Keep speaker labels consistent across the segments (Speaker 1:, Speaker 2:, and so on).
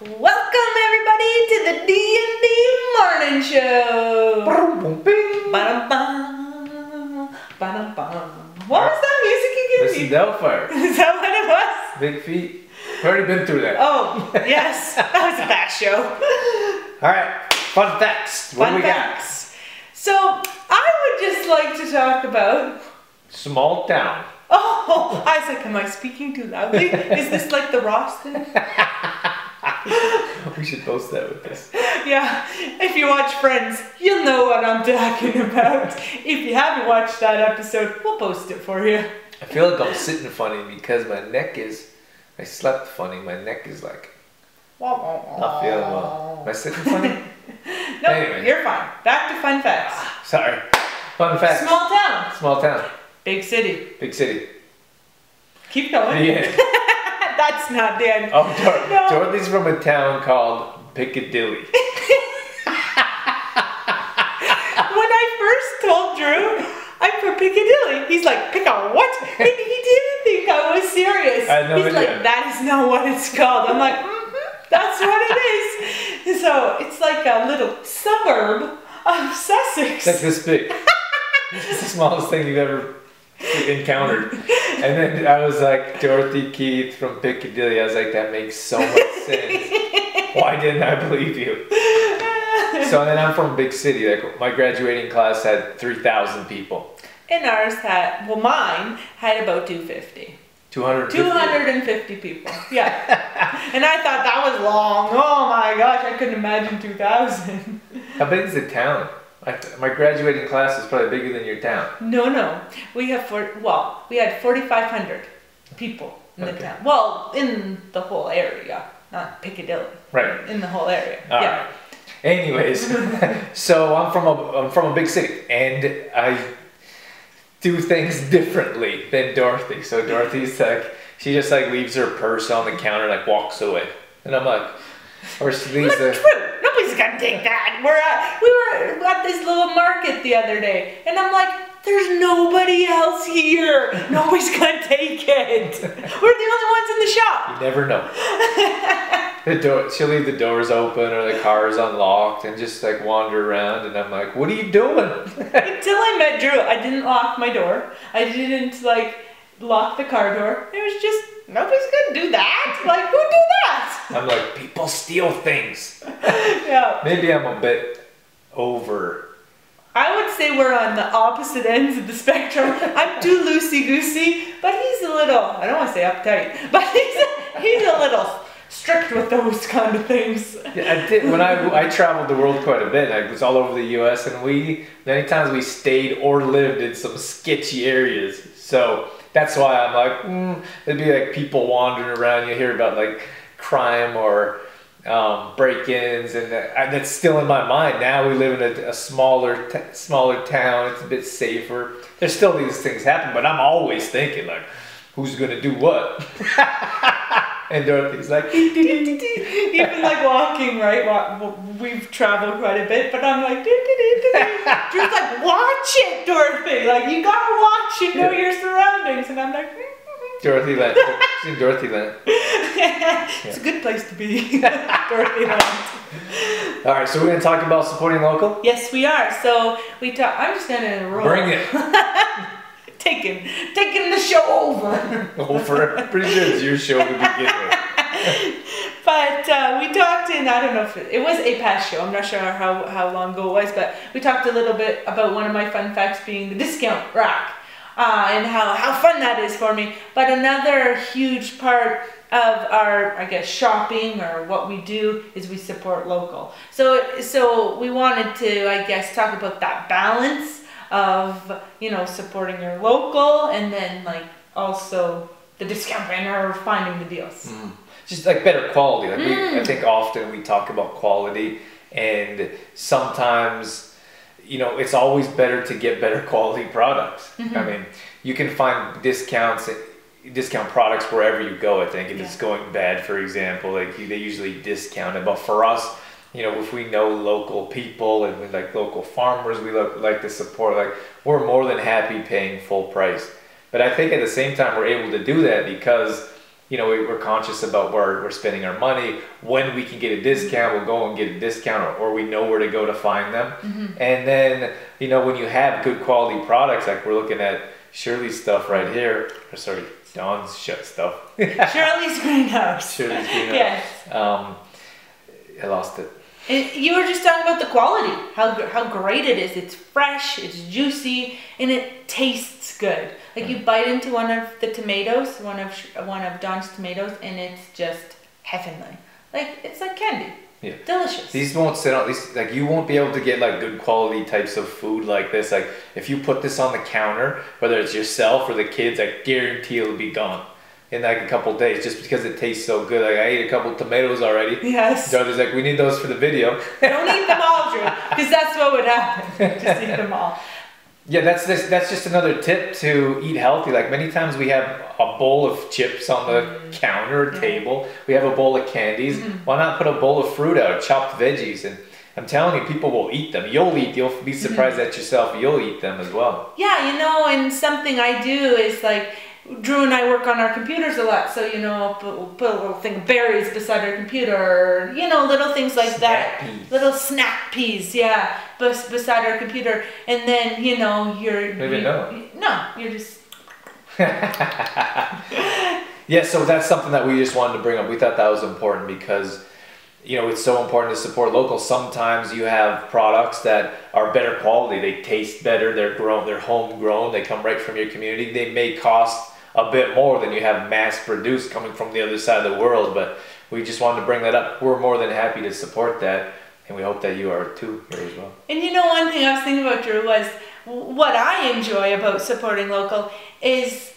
Speaker 1: Welcome everybody to the D and D Morning Show. What was that
Speaker 2: This
Speaker 1: music
Speaker 2: is
Speaker 1: again?
Speaker 2: Delphire.
Speaker 1: Is that what it was?
Speaker 2: Big feet. Already been through that.
Speaker 1: Oh, yes, that was a bad show.
Speaker 2: All right. Fun facts. What
Speaker 1: Fun
Speaker 2: do we
Speaker 1: facts. So I would just like to talk about.
Speaker 2: Small town.
Speaker 1: Oh, I was like, am I speaking too loudly? Is this like the Ross thing?
Speaker 2: We should post that with this.
Speaker 1: Yeah, if you watch Friends, you'll know what I'm talking about. If you haven't watched that episode, we'll post it for you.
Speaker 2: I feel like I'm sitting funny because my neck is. I slept funny. My neck is like not feeling well. Uh, am I sitting funny?
Speaker 1: No,
Speaker 2: Anyway.
Speaker 1: you're fine. Back to fun facts.
Speaker 2: Ah, sorry. Fun facts.
Speaker 1: Small town,
Speaker 2: Small town.
Speaker 1: big city.
Speaker 2: Big city.
Speaker 1: Keep going.
Speaker 2: End.
Speaker 1: That's not the end.
Speaker 2: Oh, Dor-
Speaker 1: No.
Speaker 2: Dorothy's from a town called Piccadilly.
Speaker 1: When I first told Drew I'm from Piccadilly, he's like, pick a what? And he didn't think I was serious.
Speaker 2: I
Speaker 1: he's
Speaker 2: idea.
Speaker 1: like, that is not what it's called. I'm like, mm-hmm, that's what it is. So it's like a little suburb of Sussex.
Speaker 2: It's like this big. It's the smallest thing you've ever encountered. And then I was like, Dorothy Keith from Piccadilly. I was like, that makes so much sense. Why didn't I believe you? So then I'm from a big city. Like my graduating class had 3,000 people.
Speaker 1: And ours had, well, mine had about 250.
Speaker 2: 250.
Speaker 1: 250 people. Yeah. and I thought that was long. Oh my gosh, I couldn't imagine 2,000.
Speaker 2: How big is the town? My, my graduating class is probably bigger than your town.
Speaker 1: No, no. We have four, well, we had 4,500 people in the town. Well, in the whole area, not Piccadilly.
Speaker 2: Right.
Speaker 1: In the whole area.
Speaker 2: All
Speaker 1: yeah.
Speaker 2: right. Anyways, so I'm from a I'm from a big city, and I do things differently than Dorothy. So Dorothy's like she just like leaves her purse on the counter, and like walks away, and I'm like, or she leaves the.
Speaker 1: true. Nobody's gonna take that. We're at, we were at this little market the other day, and I'm like, there's nobody else here. Nobody's gonna take it. We're the only ones in the shop.
Speaker 2: You never know. The door, she'll leave the doors open or the car is unlocked and just like wander around, and I'm like, "What are you doing?"
Speaker 1: Until I met Drew, I didn't lock my door. I didn't like lock the car door. It was just nobody's gonna do that. Like who do that?
Speaker 2: I'm like, "People steal things."
Speaker 1: Yeah.
Speaker 2: Maybe I'm a bit over
Speaker 1: I would say we're on the opposite ends of the spectrum. I'm too loosey goosey, but he's a little, I don't want to say uptight, but he's a, he's a little strict with those kind of things.
Speaker 2: Yeah, I did when I I traveled the world quite a bit. I was all over the U.S. and we many times we stayed or lived in some sketchy areas. So that's why I'm like, mm, there'd be like people wandering around. You hear about like crime or um, break-ins, and that's still in my mind. Now we live in a, a smaller t- smaller town. It's a bit safer. There's still these things happen, but I'm always thinking like, who's gonna do what? and Dorothy's like.
Speaker 1: Even like walking, right? We've traveled quite a bit, but I'm like, Drew's like, watch it, Dorothy. Like, you gotta watch it, know your surroundings. And I'm like, mm, mm, mm.
Speaker 2: Dorothy Land. She's in Dorothy Land.
Speaker 1: it's a good place to be, Dorothy Land.
Speaker 2: All right, so we're gonna talk about supporting local.
Speaker 1: Yes, we are. So we talk. I'm just gonna roll.
Speaker 2: Bring it
Speaker 1: Taking, taking the show over.
Speaker 2: over. Pretty sure it's your show to begin with.
Speaker 1: But uh, we talked in, I don't know if it, it was a past show, I'm not sure how, how long ago it was, but we talked a little bit about one of my fun facts being the discount rack uh, and how, how fun that is for me. But another huge part of our, I guess, shopping or what we do is we support local. So, so we wanted to, I guess, talk about that balance of, you know, supporting your local and then like also the discount banner or finding the deals.
Speaker 2: Just like better quality. Like we,
Speaker 1: Mm.
Speaker 2: I think often we talk about quality, and sometimes, you know, it's always better to get better quality products.
Speaker 1: Mm-hmm.
Speaker 2: I mean, you can find discounts. Discount products wherever you go. I think if it's going bad, for example, like they usually discount it. But for us, you know, if we know local people and we like local farmers, we look, like to support. Like we're more than happy paying full price. But I think at the same time we're able to do that because you know, we, we're conscious about where we're spending our money. When we can get a discount, we'll go and get a discount, or, or we know where to go to find them. And then, you know, when you have good quality products, like we're looking at Shirley's stuff right here, or sorry, Don's shut stuff.
Speaker 1: Shirley's greenhouse.
Speaker 2: Shirley's greenhouse.
Speaker 1: Yes.
Speaker 2: Um, I lost it.
Speaker 1: And you were just talking about the quality, how how great it is. It's fresh, it's juicy, and it tastes good. Like you bite into one of the tomatoes, one of one of Don's tomatoes, and it's just heavenly. Like it's like candy.
Speaker 2: Yeah.
Speaker 1: Delicious.
Speaker 2: These won't sit on these like you won't be able to get like good quality types of food like this. Like if you put this on the counter, whether it's yourself or the kids, I guarantee it'll be gone in like a couple days just because it tastes so good. Like I ate a couple tomatoes already.
Speaker 1: yes.
Speaker 2: Dorothy's like, we need those for the video.
Speaker 1: Don't eat them all, Drew, because that's what would happen. Just eat them all.
Speaker 2: Yeah, that's this. That's just another tip to eat healthy. Like many times we have a bowl of chips on the mm-hmm. counter or
Speaker 1: Yeah.
Speaker 2: table. We have a bowl of candies. Mm-hmm. Why not put a bowl of fruit out, chopped veggies, and I'm telling you, people will eat them. You'll eat. You'll be mm-hmm. surprised at yourself. You'll eat them as well.
Speaker 1: Yeah, you know, and something I do is like Drew and I work on our computers a lot, so you know, put, we'll put a little thing of berries beside our computer, or, you know, little things like that.
Speaker 2: Peas.
Speaker 1: Little snack peas, yeah, bes- beside our computer, and then you know you're.
Speaker 2: maybe not,
Speaker 1: you-
Speaker 2: know.
Speaker 1: No, you're just.
Speaker 2: Yeah, so that's something that we just wanted to bring up. We thought that was important because, you know, it's so important to support local. Sometimes you have products that are better quality. They taste better. They're grown. They're homegrown. They come right from your community. They may cost a bit more than you have mass produced coming from the other side of the world. But we just wanted to bring that up. We're more than happy to support that, and we hope that you are too here as well.
Speaker 1: And you know, one thing I was thinking about, Drew, was what I enjoy about supporting local is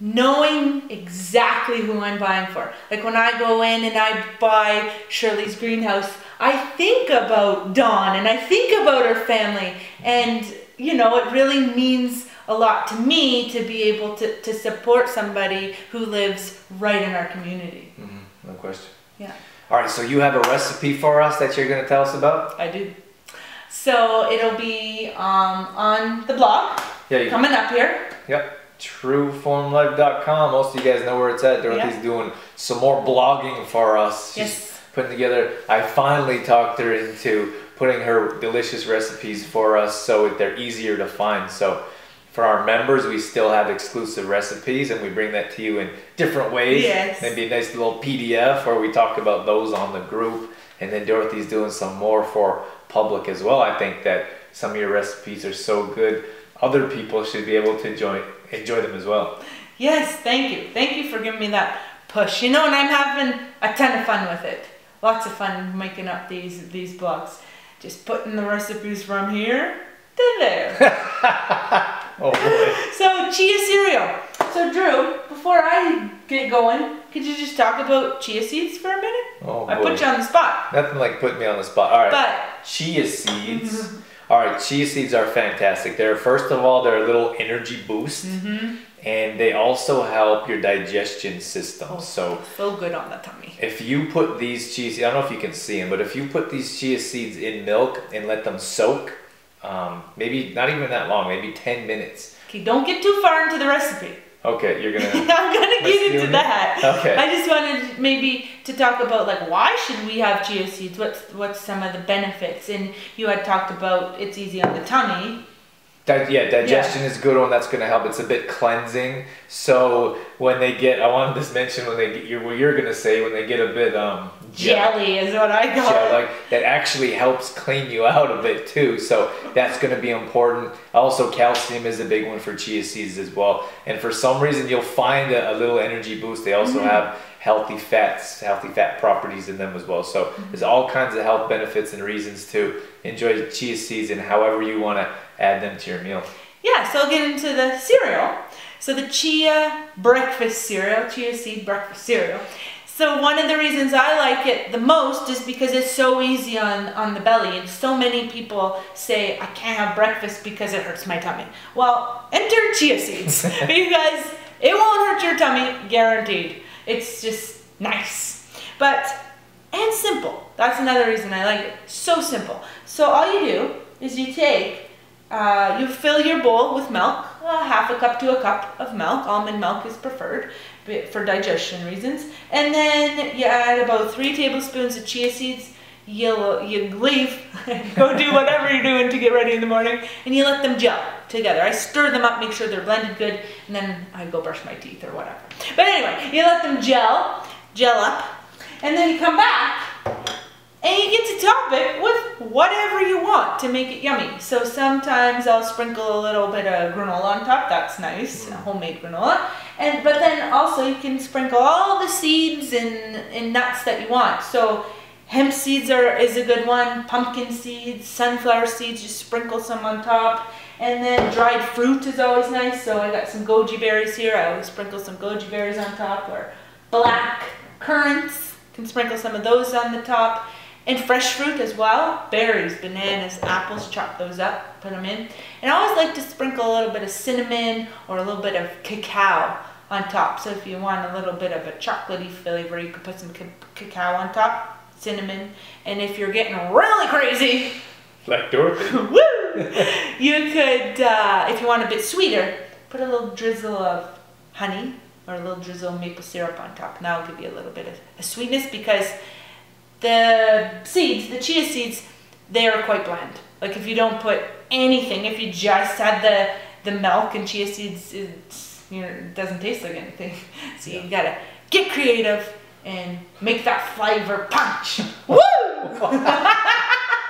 Speaker 1: knowing exactly who I'm buying for. Like when I go in and I buy Shirley's greenhouse, I think about Dawn and I think about her family. And, you know, it really means a lot to me to be able to, to support somebody who lives right in our community.
Speaker 2: Mm-hmm. No question.
Speaker 1: Yeah.
Speaker 2: All right, so you have a recipe for us that you're going to tell us about?
Speaker 1: I do. So it'll be um, on the blog
Speaker 2: Yeah, you
Speaker 1: coming up here.
Speaker 2: Yep. TrueFormLife.com. Most of you guys know where it's at. Dorothy's
Speaker 1: Yeah.
Speaker 2: doing some more blogging for us. She's
Speaker 1: Yes.
Speaker 2: putting together. I finally talked her into putting her delicious recipes for us so they're easier to find. So for our members, we still have exclusive recipes and we bring that to you in different ways.
Speaker 1: Yes.
Speaker 2: Maybe a nice little PDF where we talk about those on the group. And then Dorothy's doing some more for public as well. I think that some of your recipes are so good, other people should be able to enjoy enjoy them as well.
Speaker 1: Yes, thank you. Thank you for giving me that push. You know, and I'm having a ton of fun with it. Lots of fun making up these these blogs. Just putting the recipes from here to there.
Speaker 2: Oh boy.
Speaker 1: so chia cereal. So Drew, before I get going, could you just talk about chia seeds for a minute?
Speaker 2: Oh boy.
Speaker 1: I put you on the spot.
Speaker 2: Nothing like putting me on the spot. All right.
Speaker 1: But
Speaker 2: chia seeds. All right, chia seeds are fantastic. They're first of all, they're a little energy boost,
Speaker 1: mm-hmm.
Speaker 2: and they also help your digestion system.
Speaker 1: Oh.
Speaker 2: So
Speaker 1: so good on the tummy.
Speaker 2: if you put these chia seeds, I don't know if you can see them, but if you put these chia seeds in milk and let them soak, um, maybe not even that long, maybe 10 minutes.
Speaker 1: Okay, don't get too far into the recipe.
Speaker 2: Okay, you're gonna.
Speaker 1: I'm
Speaker 2: gonna.
Speaker 1: gonna get into that.
Speaker 2: Okay.
Speaker 1: I just wanted maybe to talk about like why should we have chia seeds? What's what's some of the benefits? And you had talked about it's easy on the tummy.
Speaker 2: Di- yeah, digestion is a good one. That's to help. It's a bit cleansing. So when they get, I wanted to mention when they get, you're, what you're to say when they get a bit um
Speaker 1: Jelly is what I call
Speaker 2: gel,
Speaker 1: it.
Speaker 2: like that actually helps clean you out a bit too. So that's going to be important. Also, calcium is a big one for chia seeds as well. And for some reason, you'll find a, a little energy boost. They also mm-hmm. have healthy fats, healthy fat properties in them as well. So mm-hmm. there's all kinds of health benefits and reasons to enjoy chia seeds and however you want to add them to your meal.
Speaker 1: Yeah, so I'll get into the cereal. So the chia breakfast cereal, chia seed breakfast cereal. So one of the reasons I like it the most is because it's so easy on, on the belly and so many people say I can't have breakfast because it hurts my tummy. Well, enter chia seeds because it won't hurt your tummy, guaranteed. It's just nice. But and simple. That's another reason I like it. So simple. So all you do is you take uh, you fill your bowl with milk, uh, half a cup to a cup of milk. Almond milk is preferred. for digestion reasons. And then you add about three tablespoons of chia seeds. You you leave, go do whatever you're doing to get ready in the morning, and you let them gel together. I stir them up, make sure they're blended good, and then I go brush my teeth or whatever. But anyway, you let them gel, gel up, and then you come back and you get to top it with whatever you want to make it yummy. So sometimes I'll sprinkle a little bit of granola on top. That's nice,
Speaker 2: Mm.
Speaker 1: homemade granola. And but then also you can sprinkle all the seeds and, and nuts that you want. So hemp seeds are is a good one. Pumpkin seeds, sunflower seeds. Just sprinkle some on top. And then dried fruit is always nice. So I got some goji berries here. I always sprinkle some goji berries on top or black currants. Can sprinkle some of those on the top. And fresh fruit as well. Berries, bananas, apples, chop those up, put them in. And I always like to sprinkle a little bit of cinnamon or a little bit of cacao on top. So if you want a little bit of a chocolatey flavor, you could put some cacao on top, cinnamon. And if you're getting really crazy,
Speaker 2: Like Dorothy.
Speaker 1: Woo! you could, uh, if you want a bit sweeter, put a little drizzle of honey or a little drizzle of maple syrup on top. And that'll give you a little bit of a sweetness because the seeds, the chia seeds, they are quite bland. Like if you don't put anything, if you just had the the milk and chia seeds, it's, you know, it doesn't taste like anything. So you gotta get creative and make that flavor punch. Woo!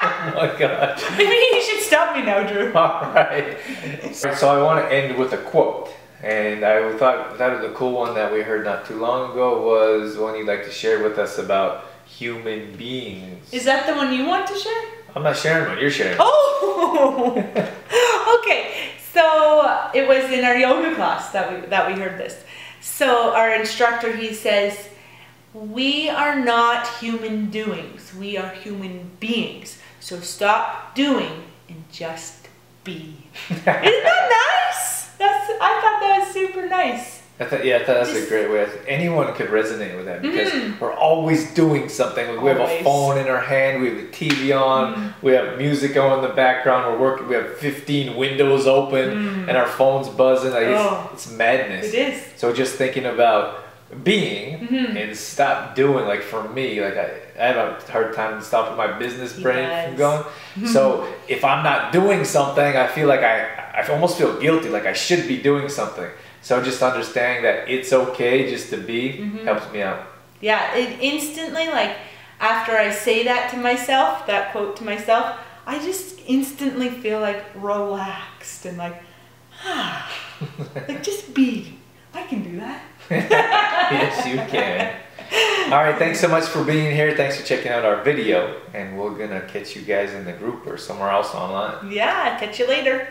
Speaker 2: Oh my god.
Speaker 1: Maybe you should stop me now, Drew.
Speaker 2: All right. So I want to end with a quote. And I thought that the cool one that we heard not too long ago was one you'd like to share with us about human beings.
Speaker 1: Is that the one you want to share?
Speaker 2: I'm not sharing one, you're sharing.
Speaker 1: Oh, okay. So it was in our yoga class that we that we heard this. So our instructor he says, "We are not human doings. We are human beings. So stop doing and just be." Isn't that nice? That's I thought that was super nice.
Speaker 2: I thought, yeah, I thought that's a great way. Anyone could resonate with that because
Speaker 1: Mhm.
Speaker 2: we're always doing something. We have a phone in our hand, we have the TV on,
Speaker 1: Mm-hmm.
Speaker 2: we have music going in the background. We're working. We have 15 windows open, and our phone's buzzing. Like it's,
Speaker 1: Mm. Oh.
Speaker 2: it's madness.
Speaker 1: It is.
Speaker 2: So just thinking about being
Speaker 1: Mhm.
Speaker 2: and stop doing. Like for me, like I, I have a hard time stopping my business brain
Speaker 1: does.
Speaker 2: from going. so if I'm not doing something, I feel like I, I almost feel guilty. Like I should be doing something. So just understanding that it's okay just to be
Speaker 1: Mm-hmm.
Speaker 2: helps me out.
Speaker 1: Yeah, it instantly like after I say that to myself, that quote to myself, I just instantly feel like relaxed and like ah, like just be. I can do that.
Speaker 2: yes, you can. All right, thanks so much for being here. Thanks for checking out our video, and we're gonna catch you guys in the group or somewhere else online.
Speaker 1: Yeah, catch you later.